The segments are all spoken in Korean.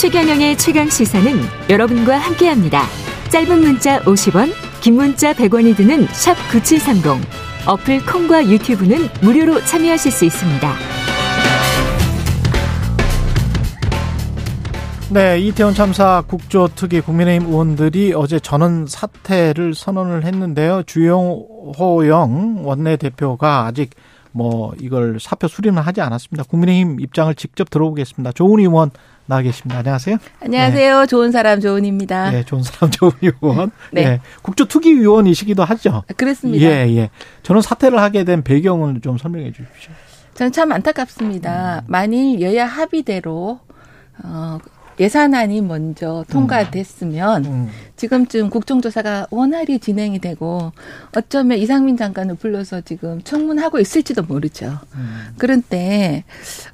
최경영의 최강 시사는 여러분과 함께합니다. 짧은 문자 50원, 긴 문자 100원이 드는 샵 9730. 어플 콩과 유튜브는 무료로 참여하실 수 있습니다. 네, 이태원 참사 국조 특위 국민의힘 의원들이 어제 전원 사퇴를 선언을 했는데요. 주영호영 원내대표가 아직 뭐 이걸 사표 수립을 하지 않았습니다. 국민의힘 입장을 직접 들어보겠습니다. 조은 의원 나와 계십니다. 안녕하세요. 안녕하세요. 네. 좋은 사람 조은입니다. 네, 좋은 사람 조은 의원. 네. 네. 국조특위위원이시기도 하죠. 그렇습니다. 예, 예. 저는 사퇴를 하게 된 배경을 좀 설명해 주십시오. 저는 참 안타깝습니다. 음. 만일 여야 합의대로 어, 예산안이 먼저 통과됐으면 음. 음. 지금쯤 국정조사가 원활히 진행이 되고 어쩌면 이상민 장관을 불러서 지금 청문하고 있을지도 모르죠. 음. 그런데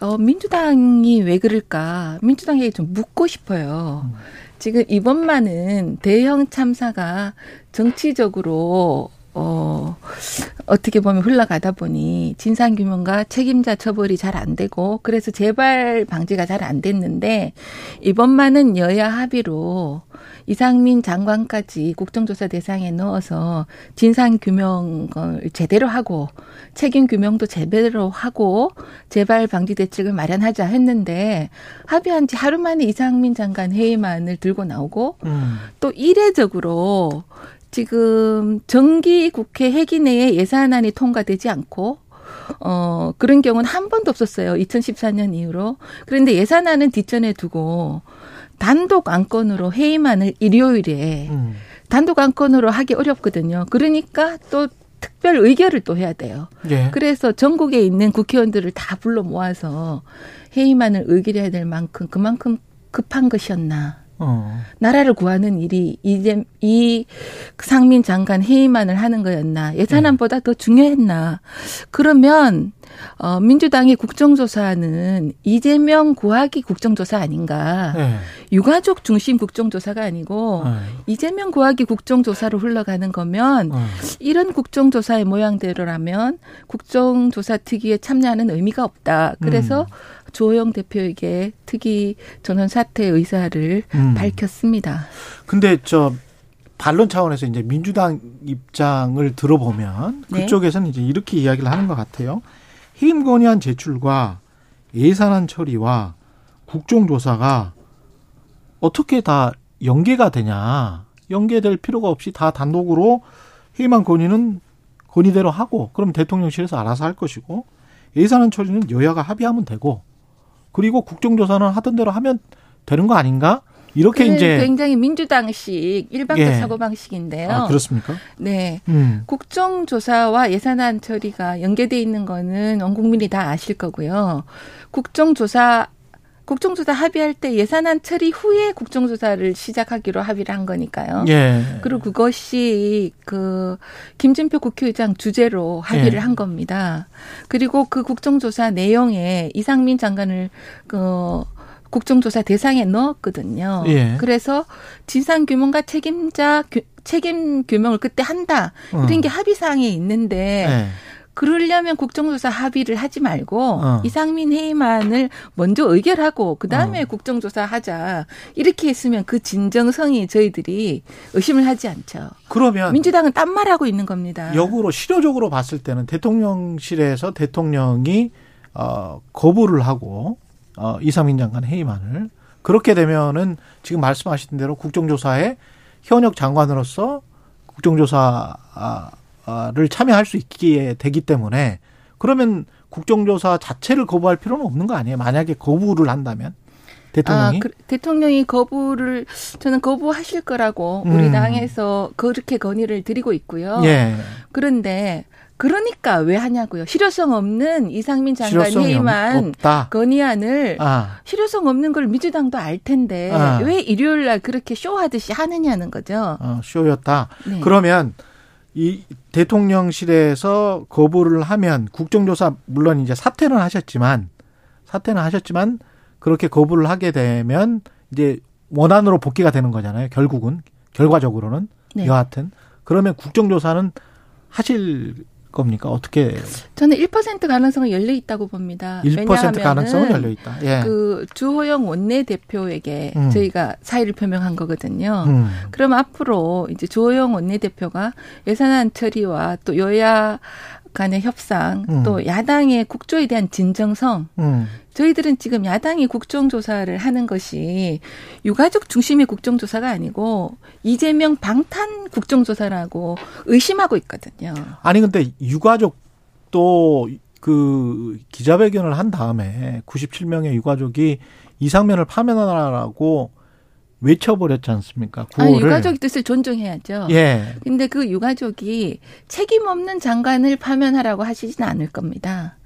어, 민주당이 왜 그럴까? 민주당에게 좀 묻고 싶어요. 음. 지금 이번만은 대형 참사가 정치적으로 어, 어떻게 보면 흘러가다 보니 진상규명과 책임자 처벌이 잘 안 되고 그래서 재발 방지가 잘 안 됐는데 이번만은 여야 합의로 이상민 장관까지 국정조사 대상에 넣어서 진상규명을 제대로 하고 책임규명도 제대로 하고 재발 방지 대책을 마련하자 했는데 합의한 지 하루 만에 이상민 장관 회의만을 들고 나오고 음. 또 이례적으로 지금 정기 국회 회기 내에 예산안이 통과되지 않고 어 그런 경우는 한 번도 없었어요. 2014년 이후로. 그런데 예산안은 뒷전에 두고 단독 안건으로 회의만을 일요일에 음. 단독 안건으로 하기 어렵거든요. 그러니까 또 특별 의결을 또 해야 돼요. 예. 그래서 전국에 있는 국회의원들을 다 불러 모아서 회의만을 의결해야 될 만큼 그만큼 급한 것이었나. 어. 나라를 구하는 일이 이제 이 상민 장관 해임만을 하는 거였나 예산안보다 네. 더 중요했나 그러면 어 민주당의 국정조사는 이재명 구하기 국정조사 아닌가 네. 유가족 중심 국정조사가 아니고 네. 이재명 구하기 국정조사로 흘러가는 거면 네. 이런 국정조사의 모양대로라면 국정조사 특위에 참여하는 의미가 없다 그래서 음. 조호영 대표에게 특이 전원 사퇴 의사를 음. 밝혔습니다. 근데 저 반론 차원에서 이제 민주당 입장을 들어보면 네. 그쪽에서는 이제 이렇게 이야기를 하는 것 같아요. 해임 건의안 제출과 예산안 처리와 국정조사가 어떻게 다 연계가 되냐. 연계될 필요가 없이 다 단독으로 해임안 건의는 건의대로 하고 그럼 대통령실에서 알아서 할 것이고 예산안 처리는 여야가 합의하면 되고 그리고 국정조사는 하던 대로 하면 되는 거 아닌가? 이렇게 이제 굉장히 민주당식 일반적 예. 사고 방식인데요. 아, 그렇습니까? 네. 음. 국정조사와 예산안 처리가 연계돼 있는 거는 온 국민이 다 아실 거고요. 국정조사 국정조사 합의할 때 예산안 처리 후에 국정조사를 시작하기로 합의를 한 거니까요. 예. 그리고 그것이 그 김진표 국회의장 주제로 합의를 예. 한 겁니다. 그리고 그 국정조사 내용에 이상민 장관을 그 국정조사 대상에 넣었거든요. 예. 그래서 진상 규명과 책임자 책임 규명을 그때 한다. 이런 어. 게 합의 사항에 있는데 예. 그러려면 국정조사 합의를 하지 말고 어. 이상민 회의만을 먼저 의결하고 그 다음에 어. 국정조사 하자 이렇게 했으면 그 진정성이 저희들이 의심을 하지 않죠. 그러면 민주당은 딴 말하고 있는 겁니다. 역으로 실효적으로 봤을 때는 대통령실에서 대통령이 어, 거부를 하고 어, 이상민 장관 회의만을 그렇게 되면은 지금 말씀하신 대로 국정조사에 현역 장관으로서 국정조사 아, 를 참여할 수 있게 되기 때문에 그러면 국정조사 자체를 거부할 필요는 없는 거 아니에요? 만약에 거부를 한다면 대통령이 아, 그, 대통령이 거부를 저는 거부하실 거라고 음. 우리 당에서 그렇게 건의를 드리고 있고요. 예. 그런데 그러니까 왜 하냐고요. 실효성 없는 이상민 장관 회의만 건의안을 아. 실효성 없는 걸 민주당도 알 텐데 아. 왜 일요일 날 그렇게 쇼하듯이 하느냐는 거죠. 어, 쇼였다. 네. 그러면 이 대통령실에서 거부를 하면 국정조사 물론 이제 사퇴는 하셨지만 사퇴는 하셨지만 그렇게 거부를 하게 되면 이제 원안으로 복귀가 되는 거잖아요. 결국은 결과적으로는 네. 여하튼 그러면 국정조사는 하실 겁니까? 어떻게? 저는 1% 가능성은 열려 있다고 봅니다. 1% 가능성은 열려 있다. 예. 그 주호영 원내대표에게 음. 저희가 사의를 표명한 거거든요. 음. 그럼 앞으로 이제 주호영 원내대표가 예산안 처리와 또 여야 간의 협상, 음. 또 야당의 국조에 대한 진정성, 음. 저희들은 지금 야당이 국정조사를 하는 것이 유가족 중심의 국정조사가 아니고 이재명 방탄 국정조사라고 의심하고 있거든요. 아니 근데 유가족도 그 기자회견을 한 다음에 97명의 유가족이 이상면을 파면하라고 외쳐버렸지 않습니까? 구호를. 아니, 유가족의 뜻을 존중해야죠. 예. 근데 그 유가족이 책임 없는 장관을 파면하라고 하시지는 않을 겁니다.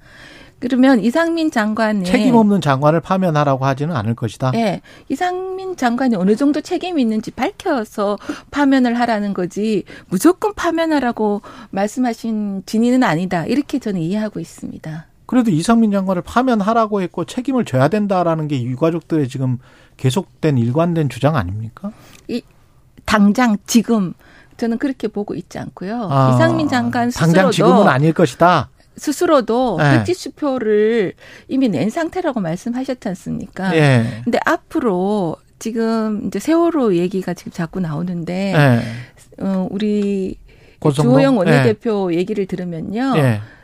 그러면 이상민 장관이 책임 없는 장관을 파면하라고 하지는 않을 것이다. 네, 이상민 장관이 어느 정도 책임이 있는지 밝혀서 파면을 하라는 거지 무조건 파면하라고 말씀하신 진위는 아니다. 이렇게 저는 이해하고 있습니다. 그래도 이상민 장관을 파면하라고 했고 책임을 져야 된다라는 게 유가족들의 지금 계속된 일관된 주장 아닙니까? 이 당장 지금 저는 그렇게 보고 있지 않고요. 아, 이상민 장관 스스로도 당장 지금은 아닐 것이다. 스스로도 네. 백지 수표를 이미 낸 상태라고 말씀하셨지 않습니까? 예. 근데 앞으로 지금 이제 세월호 얘기가 지금 자꾸 나오는데 예. 어 우리 고성동? 주호영 원내대표 예. 얘기를 들으면요.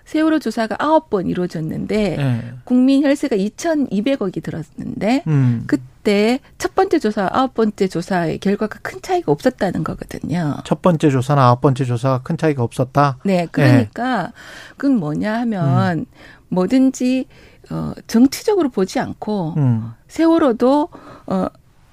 예. 세월호 조사가 아홉 번 이루어졌는데 네. 국민 혈세가 2,200억이 들었는데 음. 그때 첫 번째 조사, 아홉 번째 조사의 결과가 큰 차이가 없었다는 거거든요. 첫 번째 조사나 아홉 번째 조사가 큰 차이가 없었다. 네, 그러니까 네. 그건 뭐냐 하면 음. 뭐든지 어 정치적으로 보지 않고 음. 세월호도 어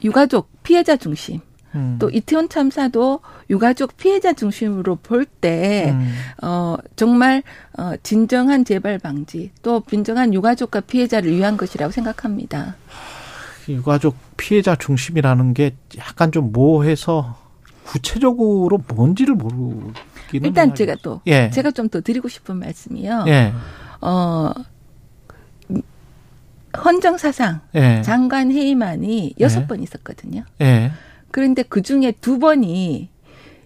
유가족 피해자 중심 음. 또 이태원 참사도 유가족 피해자 중심으로 볼 때, 음. 어, 정말, 어, 진정한 재발 방지, 또 진정한 유가족과 피해자를 위한 것이라고 생각합니다. 유가족 피해자 중심이라는 게 약간 좀 모호해서 구체적으로 뭔지를 모르기는 일단 하겠죠. 제가 또 예. 제가 좀 더 드리고 싶은 말씀이요. 예. 어 헌정사상 예. 장관 회의만이 여섯 예. 번 있었거든요. 예. 그런데 그 중에 두 번이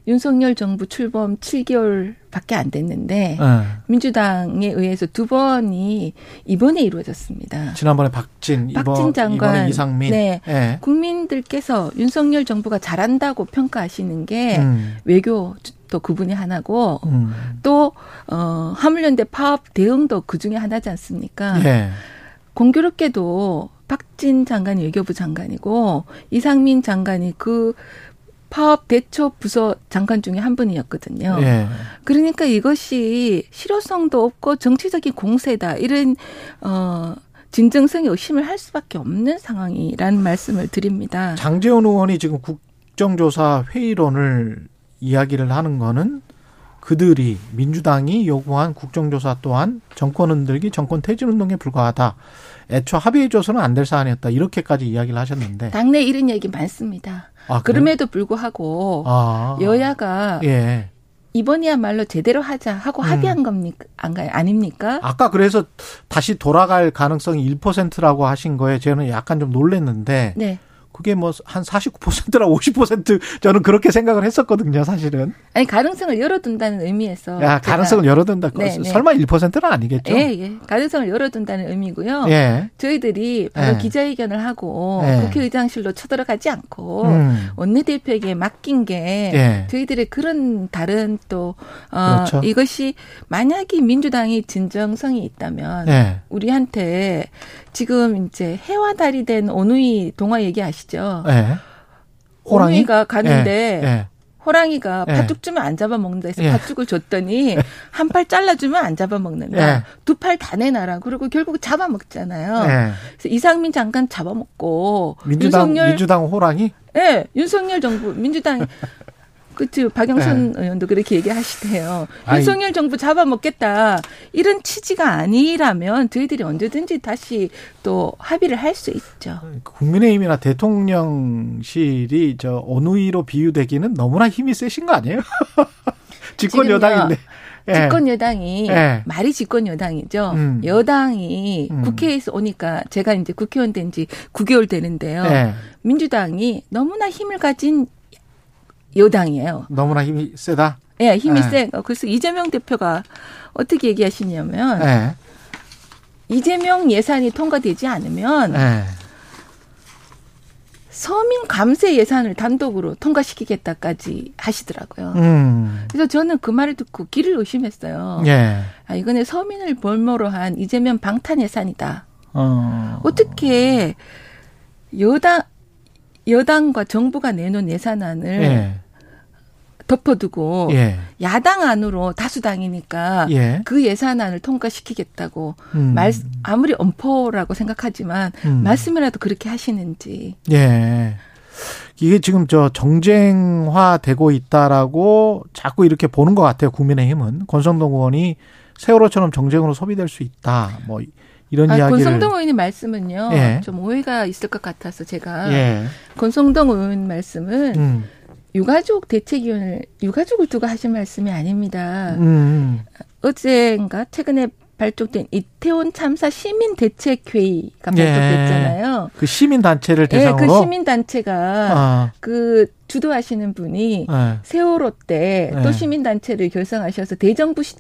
윤석열 정부 출범 7개월밖에 안 됐는데 네. 민주당에 의해서 두 번이 이번에 이루어졌습니다. 지난번에 박진, 박진 이번, 장관, 이상민. 네. 네. 국민들께서 윤석열 정부가 잘한다고 평가하시는 게 음. 외교 또 그분이 하나고 음. 또 어, 화물연대 파업 대응도 그 중에 하나지 않습니까? 네. 공교롭게도 박진 장관이 외교부 장관이고 이상민 장관이 그 파업 대처 부서 장관 중에 한 분이었거든요. 예. 그러니까 이것이 실효성도 없고 정치적인 공세다 이런 어 진정성이 의심을 할 수밖에 없는 상황이라는 말씀을 드립니다. 장재원 의원이 지금 국정조사 회의론을 이야기를 하는 거는 그들이 민주당이 요구한 국정조사 또한 정권 흔들기, 정권 퇴진 운동에 불과하다. 애초 합의해줘서는 안 될 사안이었다. 이렇게까지 이야기를 하셨는데. 당내 이런 얘기 많습니다. 아, 그럼에도 불구하고 아. 여야가 예. 이번이야말로 제대로 하자 하고 음. 합의한 겁니까? 아닙니까? 아까 그래서 다시 돌아갈 가능성이 1%라고 하신 거에 저는 약간 좀 놀랬는데. 네. 그게 뭐 한 49%라 50% 저는 그렇게 생각을 했었거든요, 사실은. 아니 가능성을 열어둔다는 의미에서. 야 가능성을 열어둔다. 네, 네. 설마 1%는 아니겠죠? 예, 예. 가능성을 열어둔다는 의미고요. 예. 저희들이 바로 예. 기자회견을 하고 예. 국회의장실로 쳐들어가지 않고 음. 원내대표에게 맡긴 게 예. 저희들의 그런 다른 또 어, 그렇죠. 이것이 만약에 민주당이 진정성이 있다면 예. 우리한테 지금 이제 해와 달이 된 오누이 동화 얘기하시죠? 네. 호랑이? 가 가는데 네. 호랑이가 네. 팥죽 주면 안 잡아먹는다 해서 네. 팥죽을 줬더니 한 팔 잘라주면 안 잡아먹는다. 두팔 다 내놔라. 그리고 결국 잡아먹잖아요. 그래서 이상민 장관 잡아먹고 민주당 윤석열, 민주당 호랑이? 네, 윤석열 정부 민주당 그치 박영선 네. 의원도 그렇게 얘기하시대요. 아니, 윤석열 정부 잡아먹겠다 이런 취지가 아니라면 저희들이 언제든지 다시 또 합의를 할 수 있죠. 국민의힘이나 대통령실이 저 어누이로 비유되기는 너무나 힘이 세신 거 아니에요? 집권 여당인데. 예. 집권 여당이 예. 말이 집권 여당이죠. 음. 여당이 음. 국회에서 오니까 제가 이제 국회의원 된 지 9개월 되는데요. 예. 민주당이 너무나 힘을 가진 여당이에요. 너무나 힘이 세다. 예, 힘이 네. 세. 그래서 이재명 대표가 어떻게 얘기하시냐면 네. 이재명 예산이 통과되지 않으면 네. 서민 감세 예산을 단독으로 통과시키겠다까지 하시더라고요. 음. 그래서 저는 그 말을 듣고 길을 의심했어요. 예. 아, 이거는 서민을 볼모로 한 이재명 방탄 예산이다. 어. 어떻게 여당 여당과 정부가 내놓은 예산안을 예. 덮어두고 예. 야당 안으로 다수당이니까 예. 그 예산안을 통과시키겠다고 음. 말 아무리 엄포라고 생각하지만 음. 말씀이라도 그렇게 하시는지. 예. 이게 지금 저 정쟁화되고 있다라고 자꾸 이렇게 보는 것 같아요. 국민의힘은 권성동 의원이 세월호처럼 정쟁으로 소비될 수 있다. 뭐 이런 아, 이야기를 권성동 의원님 말씀은요. 예. 좀 오해가 있을 것 같아서 제가 예. 권성동 의원 말씀은 음. 유가족 대책위원을 유가족을 두고 하신 말씀이 아닙니다. 음. 어제인가 최근에 발족된 이태원 참사 시민 대책 회의가 예. 발족됐잖아요. 예. 그 시민 단체를 대상으로. 예, 그 시민 단체가 아. 그 주도하시는 분이 예. 세월호 때또 예. 시민 단체를 결성하셔서 대정부 시,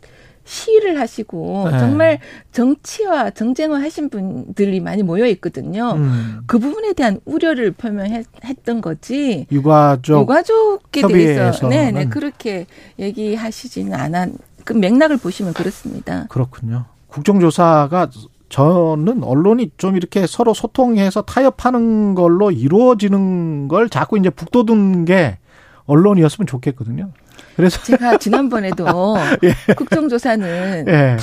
시위를 하시고 네. 정말 정치와 정쟁을 하신 분들이 많이 모여 있거든요. 음. 그 부분에 대한 우려를 표명했던 거지. 유가족 유가족에 대해서 네네 네, 그렇게 얘기하시지는 않아. 그 맥락을 보시면 그렇습니다. 그렇군요. 국정조사가 저는 언론이 좀 이렇게 서로 소통해서 타협하는 걸로 이루어지는 걸 자꾸 이제 북돋은 게 언론이었으면 좋겠거든요. 그래서 제가 지난번에도 예. 국정조사는 예.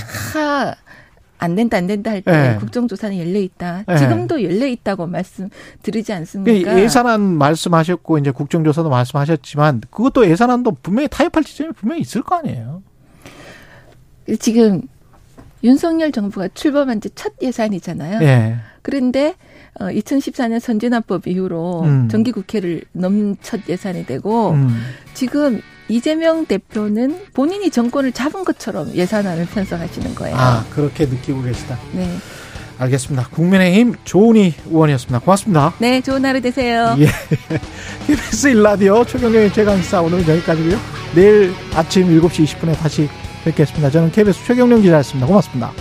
다안 된다 안 된다 할때 예. 국정조사는 열려 있다. 예. 지금도 열려 있다고 말씀드리지 않습니까? 예산안 말씀하셨고 이제 국정조사도 말씀하셨지만 그것도 예산안도 분명히 타협할 지점이 분명히 있을 거 아니에요. 지금 윤석열 정부가 출범한 지 첫 예산이잖아요. 예. 그런데 어 2014년 선진화법 이후로 음. 정기국회를 넘첫 예산이 되고 음. 지금 이재명 대표는 본인이 정권을 잡은 것처럼 예산안을 편성하시는 거예요. 아, 그렇게 느끼고 계시다. 네. 알겠습니다. 국민의힘 조은희 의원이었습니다. 고맙습니다. 네, 좋은 하루 되세요. 예. KBS 일라디오 최경영의 최강사 오늘은 여기까지고요. 내일 아침 7시 20분에 다시 뵙겠습니다. 저는 KBS 최경영 기자였습니다. 고맙습니다.